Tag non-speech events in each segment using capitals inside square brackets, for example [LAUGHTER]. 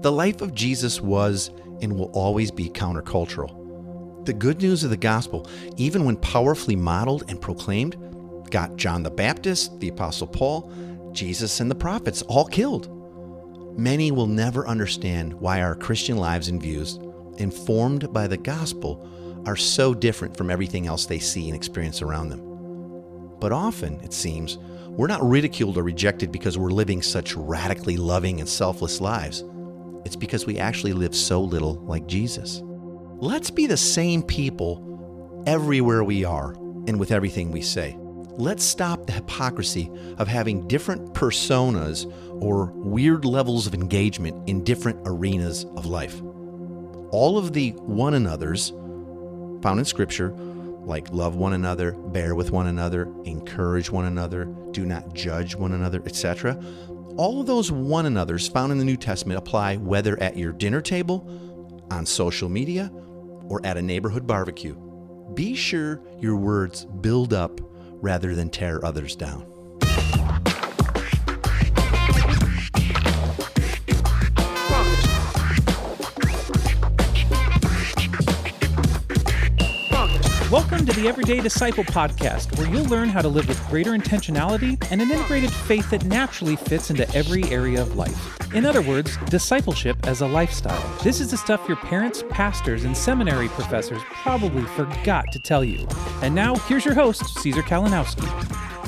The life of Jesus was and will always be countercultural. The good news of the gospel, even when powerfully modeled and proclaimed, got John the Baptist, the Apostle Paul, Jesus, and the prophets all killed. Many will never understand why our Christian lives and views, informed by the gospel, are so different from everything else they see and experience around them. But often, it seems, we're not ridiculed or rejected because we're living such radically loving and selfless lives. It's because we actually live so little like Jesus. Let's be the same people everywhere we are and with everything we say. Let's stop the hypocrisy of having different personas or weird levels of engagement in different arenas of life. All of the one another's found in Scripture, like love one another, bear with one another, encourage one another, do not judge one another, etc., all of those one another's found in the New Testament apply whether at your dinner table, on social media, or at a neighborhood barbecue. Be sure your words build up rather than tear others down. Welcome to the Everyday Disciple podcast, where you'll learn how to live with greater intentionality and an integrated faith that naturally fits into every area of life. In other words, discipleship as a lifestyle. This is the stuff your parents, pastors, and seminary professors probably forgot to tell you. And now, here's your host, Caesar Kalinowski.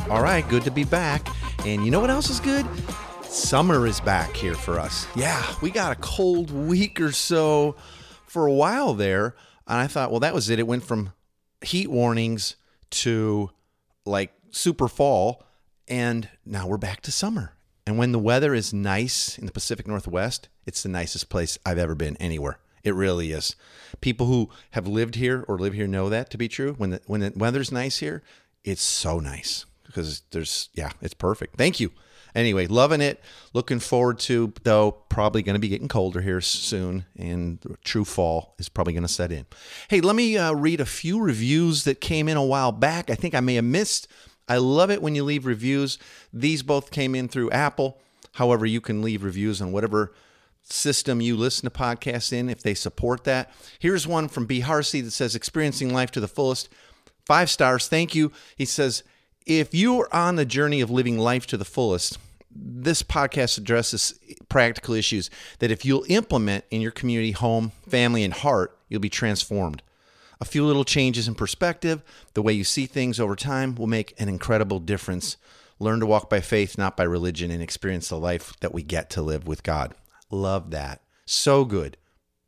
All right, good to be back. And you know what else is good? Summer is back here for us. Yeah, we got a cold week or so for a while there. And I thought, well, that was it. It went from heat warnings to like super fall. And now we're back to summer. And when the weather is nice in the Pacific Northwest, it's the nicest place I've ever been anywhere. It really is. People who have lived here or live here know that to be true. When the when the weather's nice here, it's so nice because there's yeah, it's perfect. Thank you. Anyway, loving it. Looking forward to though probably going to be getting colder here soon, and true fall is probably going to set in. Hey, let me uh, read a few reviews that came in a while back. I think I may have missed. I love it when you leave reviews. These both came in through Apple. However, you can leave reviews on whatever system you listen to podcasts in if they support that. Here's one from B. Harsey that says, Experiencing life to the fullest. Five stars. Thank you. He says, if you're on the journey of living life to the fullest, this podcast addresses practical issues that if you'll implement in your community, home, family, and heart, you'll be transformed. A few little changes in perspective, the way you see things over time, will make an incredible difference. Learn to walk by faith, not by religion, and experience the life that we get to live with God. Love that. So good.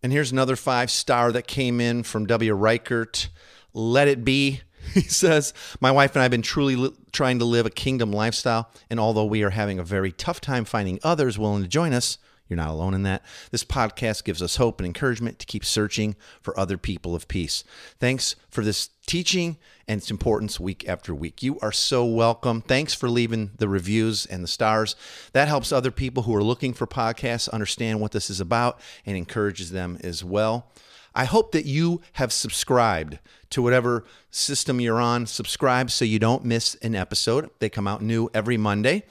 And here's another five star that came in from W. Reichert. Let it be. [LAUGHS] He says, My wife and I have been truly li- trying to live a kingdom lifestyle, and although we are having a very tough time finding others willing to join us, you're not alone in that. This podcast gives us hope and encouragement to keep searching for other people of peace. Thanks for this teaching and its importance week after week. You are so welcome. Thanks for leaving the reviews and the stars. That helps other people who are looking for podcasts understand what this is about and encourages them as well. I hope that you have subscribed to whatever system you're on. Subscribe so you don't miss an episode. They come out new every Monday.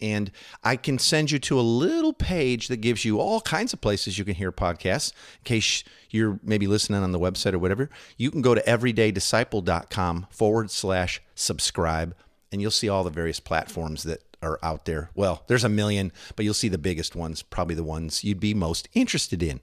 And I can send you to a little page that gives you all kinds of places you can hear podcasts. In case you're maybe listening on the website or whatever, you can go to everydaydisciple.com forward slash subscribe, and you'll see all the various platforms that are out there. Well, there's a million, but you'll see the biggest ones, probably the ones you'd be most interested in.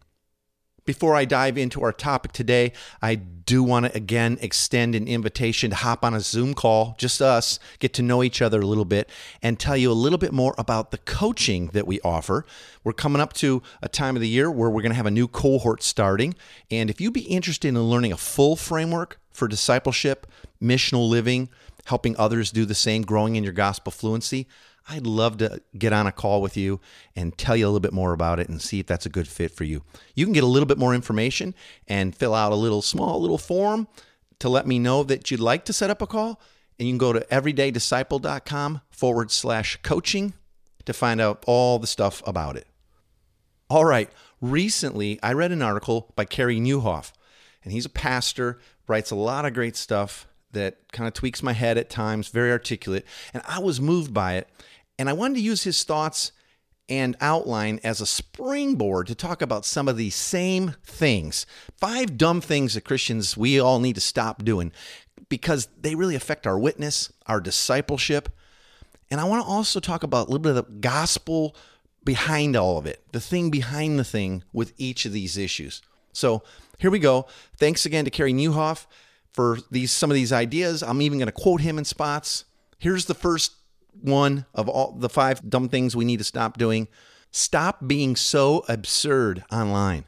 Before I dive into our topic today, I do want to again extend an invitation to hop on a Zoom call, just us, get to know each other a little bit, and tell you a little bit more about the coaching that we offer. We're coming up to a time of the year where we're going to have a new cohort starting. And if you'd be interested in learning a full framework for discipleship, missional living, helping others do the same, growing in your gospel fluency, I'd love to get on a call with you and tell you a little bit more about it and see if that's a good fit for you. You can get a little bit more information and fill out a little small little form to let me know that you'd like to set up a call. And you can go to everydaydisciple.com forward slash coaching to find out all the stuff about it. All right. Recently, I read an article by Carey Nieuwhof, and he's a pastor, writes a lot of great stuff that kind of tweaks my head at times, very articulate. And I was moved by it. And I wanted to use his thoughts and outline as a springboard to talk about some of these same things. Five dumb things that Christians we all need to stop doing because they really affect our witness, our discipleship. And I want to also talk about a little bit of the gospel behind all of it, the thing behind the thing with each of these issues. So here we go. Thanks again to Carey Nieuwhof for these some of these ideas. I'm even going to quote him in spots. Here's the first one of all the five dumb things we need to stop doing. Stop being so absurd online.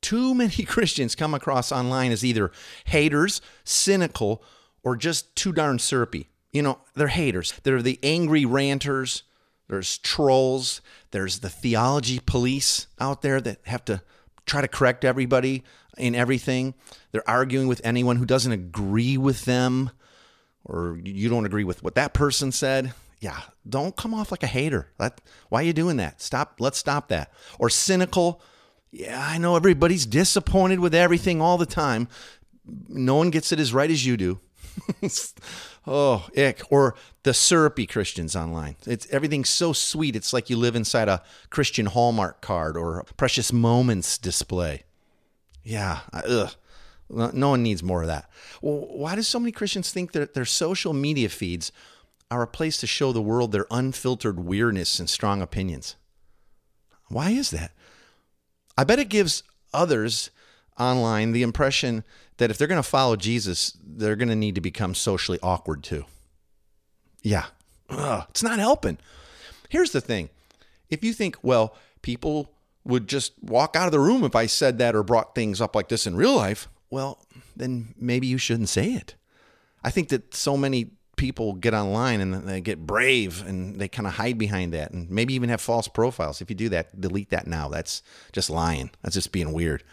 Too many [LAUGHS] Christians come across online as either haters, cynical, or just too darn syrupy. You know, they're haters. They're the angry ranters. There's trolls. There's the theology police out there that have to try to correct everybody in everything. They're arguing with anyone who doesn't agree with them or you don't agree with what that person said. Yeah, don't come off like a hater. That, why are you doing that? Stop. Let's stop that. Or cynical. Yeah, I know everybody's disappointed with everything all the time. No one gets it as right as you do. [LAUGHS] oh, ick. Or the syrupy Christians online. It's everything's so sweet. It's like you live inside a Christian Hallmark card or precious moments display. Yeah, ugh. No one needs more of that. Well, why do so many Christians think that their social media feeds are a place to show the world their unfiltered weirdness and strong opinions? Why is that? I bet it gives others online the impression that if they're going to follow Jesus, they're going to need to become socially awkward too. Yeah, Ugh, it's not helping. Here's the thing if you think, well, people would just walk out of the room if I said that or brought things up like this in real life, well, then maybe you shouldn't say it. I think that so many people get online and they get brave and they kind of hide behind that and maybe even have false profiles. If you do that, delete that now. That's just lying. That's just being weird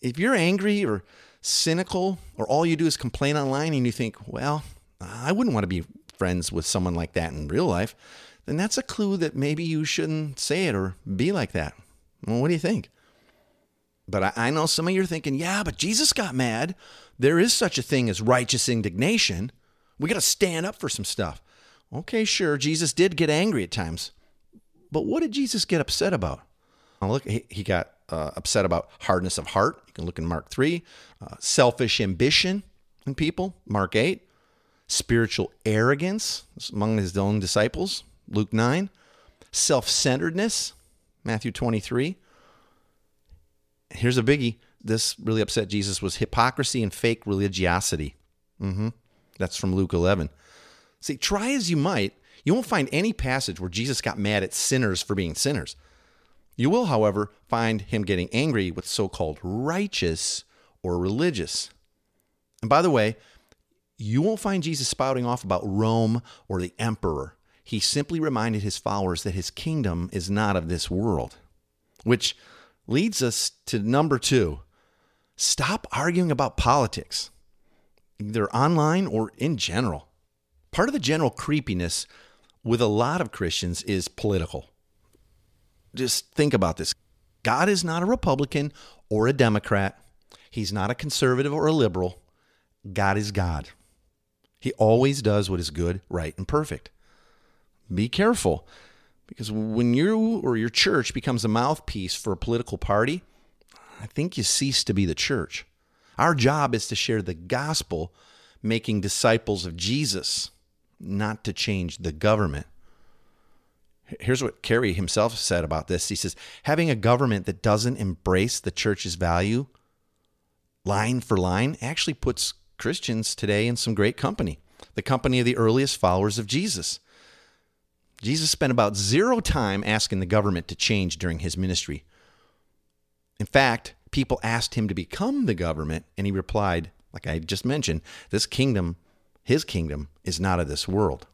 if you're angry or cynical or all you do is complain online and you think, well, I wouldn't want to be friends with someone like that in real life, then that's a clue that maybe you shouldn't say it or be like that. Well, what do you think? But I, I know some of you are thinking, yeah, but Jesus got mad. There is such a thing as righteous indignation. We got to stand up for some stuff. Okay, sure, Jesus did get angry at times. But what did Jesus get upset about? Look, he, he got uh, upset about hardness of heart. You can look in Mark 3. Uh, selfish ambition in people, Mark 8. Spiritual arrogance among his own disciples, Luke 9. Self centeredness, Matthew 23. Here's a biggie. This really upset Jesus was hypocrisy and fake religiosity. Mm-hmm. That's from Luke 11. See, try as you might, you won't find any passage where Jesus got mad at sinners for being sinners. You will, however, find him getting angry with so called righteous or religious. And by the way, you won't find Jesus spouting off about Rome or the emperor. He simply reminded his followers that his kingdom is not of this world. Which leads us to number two stop arguing about politics, either online or in general. Part of the general creepiness with a lot of Christians is political just think about this. God is not a Republican or a Democrat. He's not a conservative or a liberal. God is God. He always does what is good, right, and perfect. Be careful because when you or your church becomes a mouthpiece for a political party, I think you cease to be the church. Our job is to share the gospel, making disciples of Jesus, not to change the government. Here's what Carey himself said about this. He says, having a government that doesn't embrace the church's value line for line actually puts Christians today in some great company, the company of the earliest followers of Jesus. Jesus spent about zero time asking the government to change during his ministry. In fact, people asked him to become the government, and he replied, like I just mentioned, this kingdom, his kingdom, is not of this world.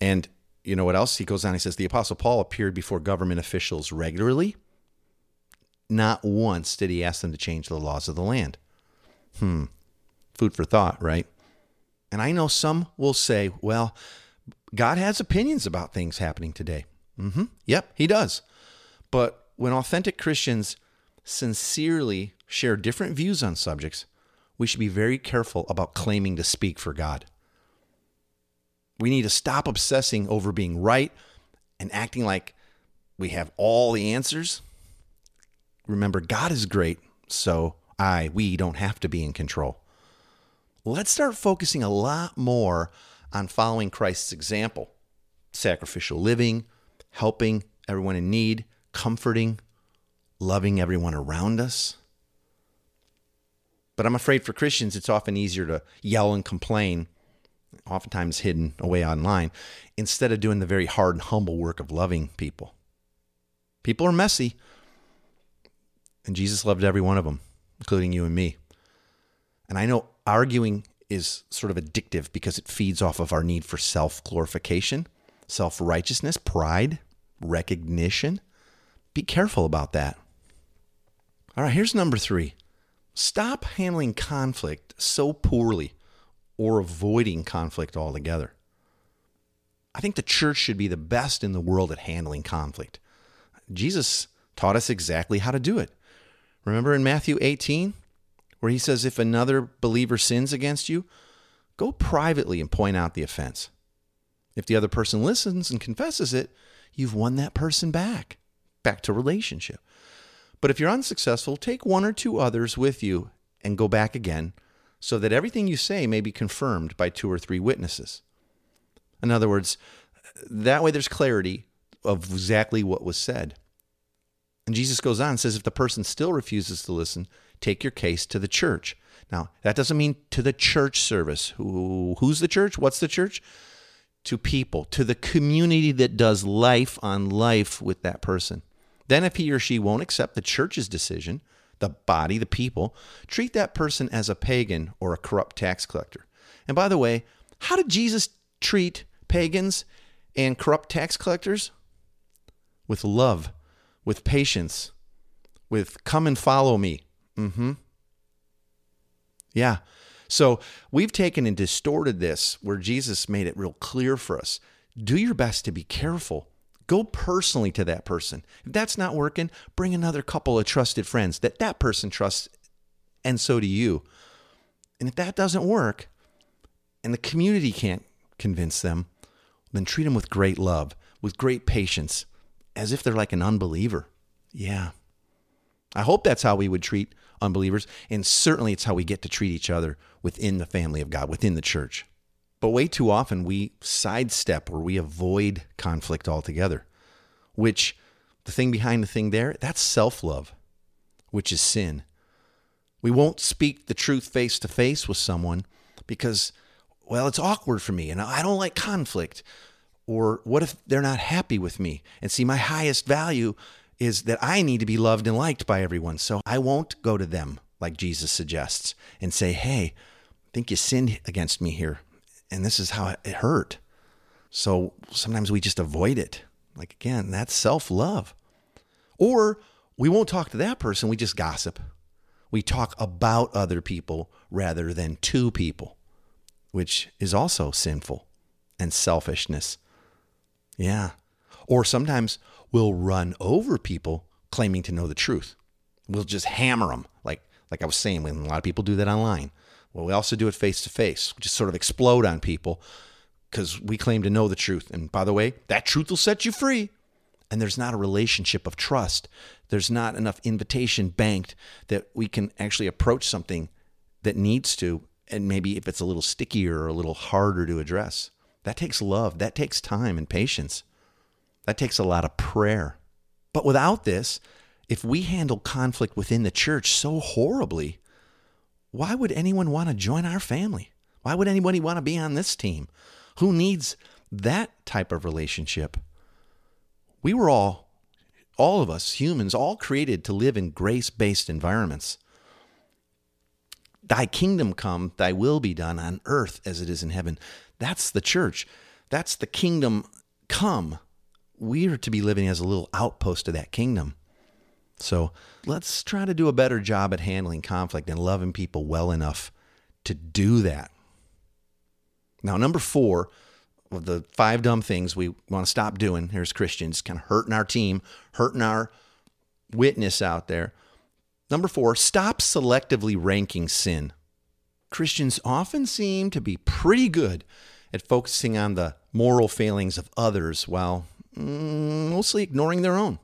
And you know what else? He goes on, he says, The Apostle Paul appeared before government officials regularly. Not once did he ask them to change the laws of the land. Hmm. Food for thought, right? And I know some will say, well, God has opinions about things happening today. Mm-hmm. Yep, he does. But when authentic Christians sincerely share different views on subjects, we should be very careful about claiming to speak for God. We need to stop obsessing over being right and acting like we have all the answers. Remember, God is great, so I, we don't have to be in control. Let's start focusing a lot more on following Christ's example sacrificial living, helping everyone in need, comforting, loving everyone around us. But I'm afraid for Christians, it's often easier to yell and complain, oftentimes hidden away online, instead of doing the very hard and humble work of loving people. People are messy, and Jesus loved every one of them, including you and me. And I know arguing is sort of addictive because it feeds off of our need for self glorification, self righteousness, pride, recognition. Be careful about that. All right, here's number three stop handling conflict so poorly or avoiding conflict altogether. I think the church should be the best in the world at handling conflict. Jesus taught us exactly how to do it. Remember in Matthew 18, where he says, If another believer sins against you, go privately and point out the offense. If the other person listens and confesses it, you've won that person back, back to relationship. But if you're unsuccessful, take one or two others with you and go back again so that everything you say may be confirmed by two or three witnesses. In other words, that way there's clarity of exactly what was said. And Jesus goes on and says if the person still refuses to listen, take your case to the church. Now, that doesn't mean to the church service. Who, who's the church? What's the church? To people, to the community that does life on life with that person. Then, if he or she won't accept the church's decision, the body, the people, treat that person as a pagan or a corrupt tax collector. And by the way, how did Jesus treat pagans and corrupt tax collectors? With love, with patience, with come and follow me. Mm-hmm. Yeah. So we've taken and distorted this where Jesus made it real clear for us. Do your best to be careful. Go personally to that person. If that's not working, bring another couple of trusted friends that that person trusts, and so do you. And if that doesn't work, and the community can't convince them, then treat them with great love, with great patience, as if they're like an unbeliever. Yeah. I hope that's how we would treat unbelievers. And certainly it's how we get to treat each other within the family of God, within the church. But way too often we sidestep or we avoid conflict altogether, which the thing behind the thing there, that's self love, which is sin. We won't speak the truth face to face with someone because, well, it's awkward for me and I don't like conflict. Or what if they're not happy with me? And see, my highest value is that I need to be loved and liked by everyone. So I won't go to them, like Jesus suggests, and say, hey, I think you sinned against me here. And this is how it hurt. So sometimes we just avoid it. Like, again, that's self love. Or we won't talk to that person, we just gossip. We talk about other people rather than to people, which is also sinful and selfishness. Yeah. Or sometimes we'll run over people claiming to know the truth. We'll just hammer them, like like I was saying, when a lot of people do that online. Well, we also do it face to face. Just sort of explode on people because we claim to know the truth. And by the way, that truth will set you free. And there's not a relationship of trust. There's not enough invitation banked that we can actually approach something that needs to. And maybe if it's a little stickier or a little harder to address, that takes love, that takes time and patience. That takes a lot of prayer. But without this, if we handle conflict within the church so horribly, why would anyone want to join our family? Why would anybody want to be on this team? Who needs that type of relationship? We were all, all of us humans, all created to live in grace based environments. Thy kingdom come, thy will be done on earth as it is in heaven. That's the church. That's the kingdom come we are to be living as a little outpost of that kingdom. So let's try to do a better job at handling conflict and loving people well enough to do that. Now, number four of the five dumb things we want to stop doing here as Christians, kind of hurting our team, hurting our witness out there. Number four, stop selectively ranking sin. Christians often seem to be pretty good at focusing on the moral failings of others while mostly ignoring their own.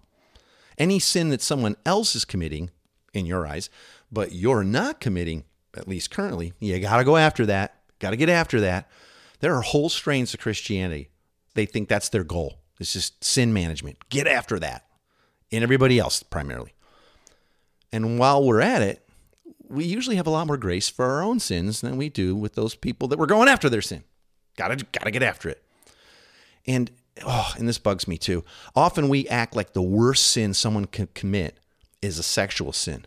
Any sin that someone else is committing, in your eyes, but you're not committing, at least currently, you got to go after that. Got to get after that. There are whole strains of Christianity. They think that's their goal. It's just sin management. Get after that. And everybody else, primarily. And while we're at it, we usually have a lot more grace for our own sins than we do with those people that we're going after their sin. Gotta gotta get after it. And oh, and this bugs me too. Often we act like the worst sin someone can commit is a sexual sin.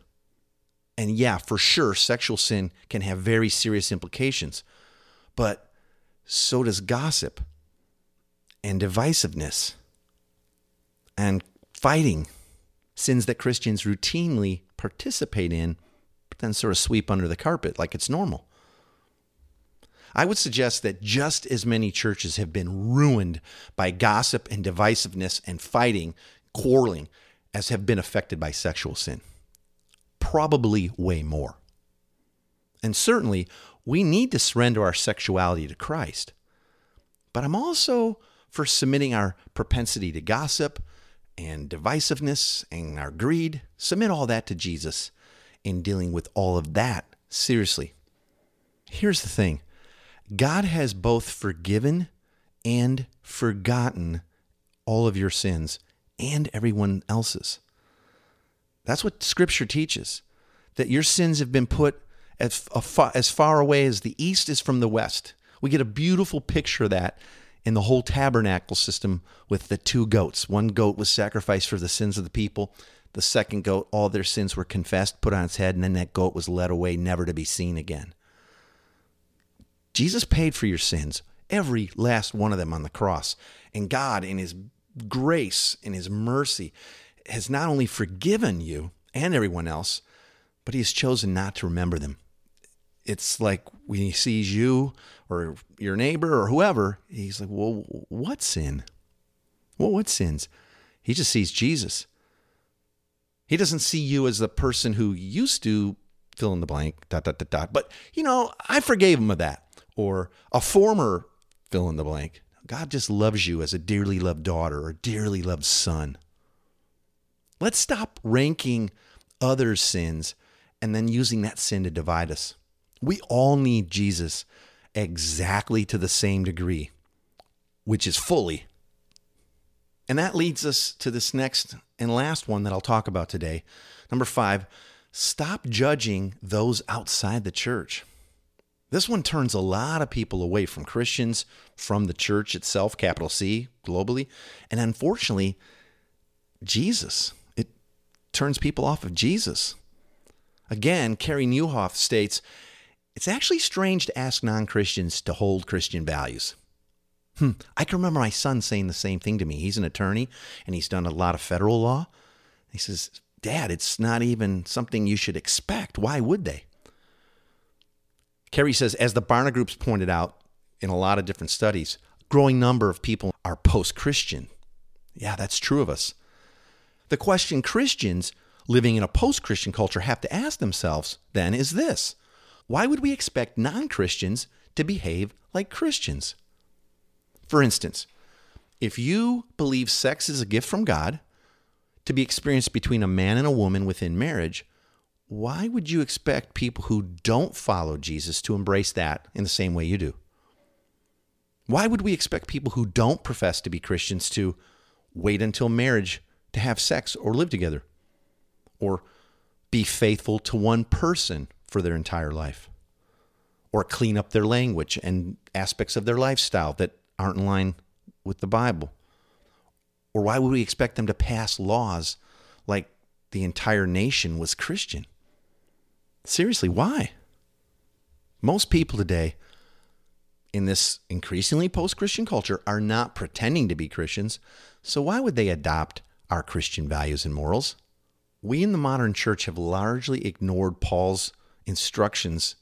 And yeah, for sure, sexual sin can have very serious implications. But so does gossip and divisiveness and fighting, sins that Christians routinely participate in, but then sort of sweep under the carpet like it's normal. I would suggest that just as many churches have been ruined by gossip and divisiveness and fighting, quarreling, as have been affected by sexual sin. Probably way more. And certainly, we need to surrender our sexuality to Christ. But I'm also for submitting our propensity to gossip and divisiveness and our greed, submit all that to Jesus in dealing with all of that seriously. Here's the thing God has both forgiven and forgotten all of your sins and everyone else's. That's what Scripture teaches that your sins have been put as, as far away as the east is from the west. We get a beautiful picture of that in the whole tabernacle system with the two goats. One goat was sacrificed for the sins of the people. The second goat, all their sins were confessed, put on its head, and then that goat was led away, never to be seen again. Jesus paid for your sins, every last one of them on the cross. And God, in His grace, in His mercy, has not only forgiven you and everyone else, but He has chosen not to remember them. It's like when He sees you or your neighbor or whoever, He's like, well, what sin? Well, what sins? He just sees Jesus. He doesn't see you as the person who used to fill in the blank, dot, dot, dot, dot. But, you know, I forgave him of that or a former fill in the blank. God just loves you as a dearly loved daughter or dearly loved son. Let's stop ranking others' sins and then using that sin to divide us. We all need Jesus exactly to the same degree, which is fully. And that leads us to this next and last one that I'll talk about today. Number five, stop judging those outside the church. This one turns a lot of people away from Christians, from the church itself, capital C, globally. And unfortunately, Jesus. It turns people off of Jesus. Again, Carey Nieuwhof states it's actually strange to ask non Christians to hold Christian values. Hmm. I can remember my son saying the same thing to me. He's an attorney and he's done a lot of federal law. He says, Dad, it's not even something you should expect. Why would they? Carey says, as the Barna Groups pointed out in a lot of different studies, growing number of people are post Christian. Yeah, that's true of us. The question Christians living in a post Christian culture have to ask themselves then is this why would we expect non Christians to behave like Christians? For instance, if you believe sex is a gift from God to be experienced between a man and a woman within marriage, why would you expect people who don't follow Jesus to embrace that in the same way you do? Why would we expect people who don't profess to be Christians to wait until marriage to have sex or live together? Or be faithful to one person for their entire life? Or clean up their language and aspects of their lifestyle that aren't in line with the Bible? Or why would we expect them to pass laws like the entire nation was Christian? Seriously, why? Most people today in this increasingly post Christian culture are not pretending to be Christians, so why would they adopt our Christian values and morals? We in the modern church have largely ignored Paul's instructions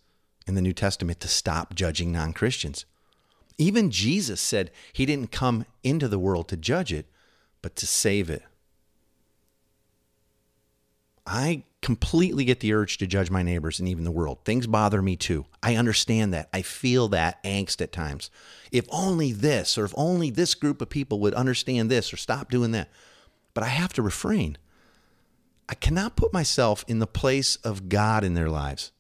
in the New Testament to stop judging non Christians. Even Jesus said he didn't come into the world to judge it, but to save it. I completely get the urge to judge my neighbors and even the world. Things bother me too. I understand that. I feel that angst at times. If only this, or if only this group of people would understand this or stop doing that. But I have to refrain. I cannot put myself in the place of God in their lives.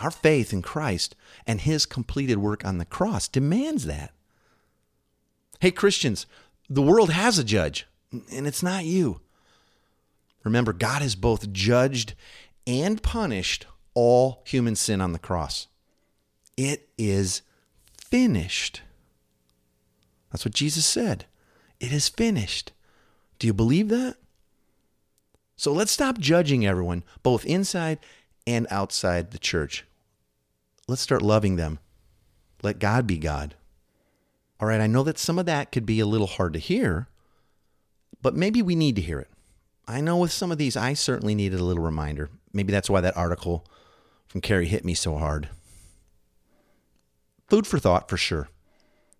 Our faith in Christ and his completed work on the cross demands that. Hey, Christians, the world has a judge, and it's not you. Remember, God has both judged and punished all human sin on the cross. It is finished. That's what Jesus said. It is finished. Do you believe that? So let's stop judging everyone, both inside and outside the church. Let's start loving them. Let God be God. All right, I know that some of that could be a little hard to hear, but maybe we need to hear it. I know with some of these, I certainly needed a little reminder. Maybe that's why that article from Carey hit me so hard. Food for thought for sure.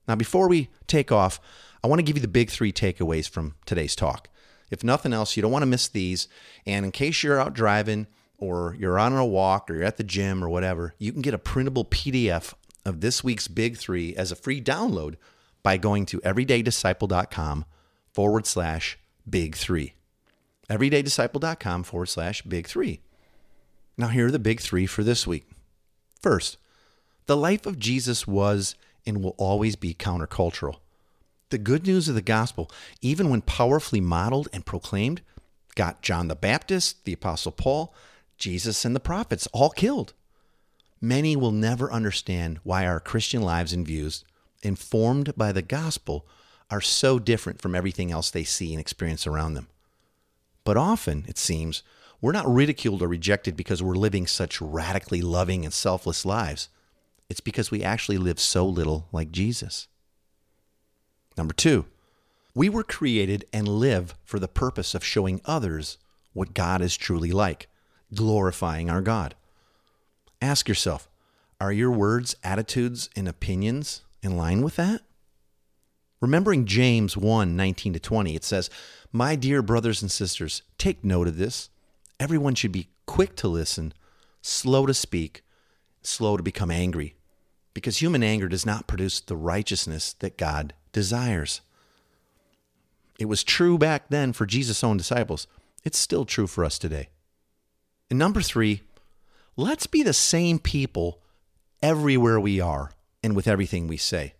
Now, before we take off, I want to give you the big three takeaways from today's talk. If nothing else, you don't want to miss these. And in case you're out driving or you're on a walk or you're at the gym or whatever, you can get a printable PDF of this week's big three as a free download by going to everydaydisciple.com forward slash big three everydaydisciple.com forward slash big three. Now, here are the big three for this week. First, the life of Jesus was and will always be countercultural. The good news of the gospel, even when powerfully modeled and proclaimed, got John the Baptist, the Apostle Paul, Jesus, and the prophets all killed. Many will never understand why our Christian lives and views, informed by the gospel, are so different from everything else they see and experience around them. But often, it seems, we're not ridiculed or rejected because we're living such radically loving and selfless lives. It's because we actually live so little like Jesus. Number two, we were created and live for the purpose of showing others what God is truly like, glorifying our God. Ask yourself are your words, attitudes, and opinions in line with that? Remembering James 1 19 to 20, it says, My dear brothers and sisters, take note of this. Everyone should be quick to listen, slow to speak, slow to become angry, because human anger does not produce the righteousness that God desires. It was true back then for Jesus' own disciples. It's still true for us today. And number three, let's be the same people everywhere we are and with everything we say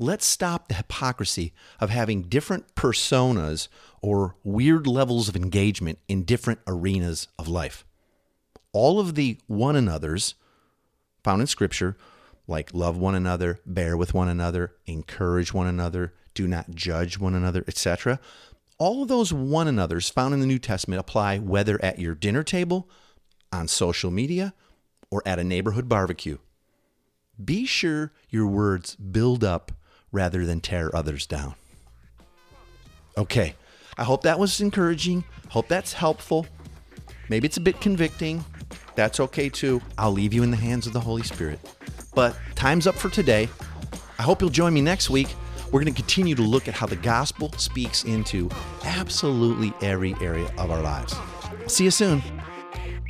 let's stop the hypocrisy of having different personas or weird levels of engagement in different arenas of life. All of the one another's found in Scripture, like love one another, bear with one another, encourage one another, do not judge one another, etc. All of those one another's found in the New Testament apply whether at your dinner table, on social media, or at a neighborhood barbecue. Be sure your words build up rather than tear others down. Okay, I hope that was encouraging. Hope that's helpful. Maybe it's a bit convicting. That's okay too. I'll leave you in the hands of the Holy Spirit. But time's up for today. I hope you'll join me next week. We're going to continue to look at how the gospel speaks into absolutely every area of our lives. See you soon.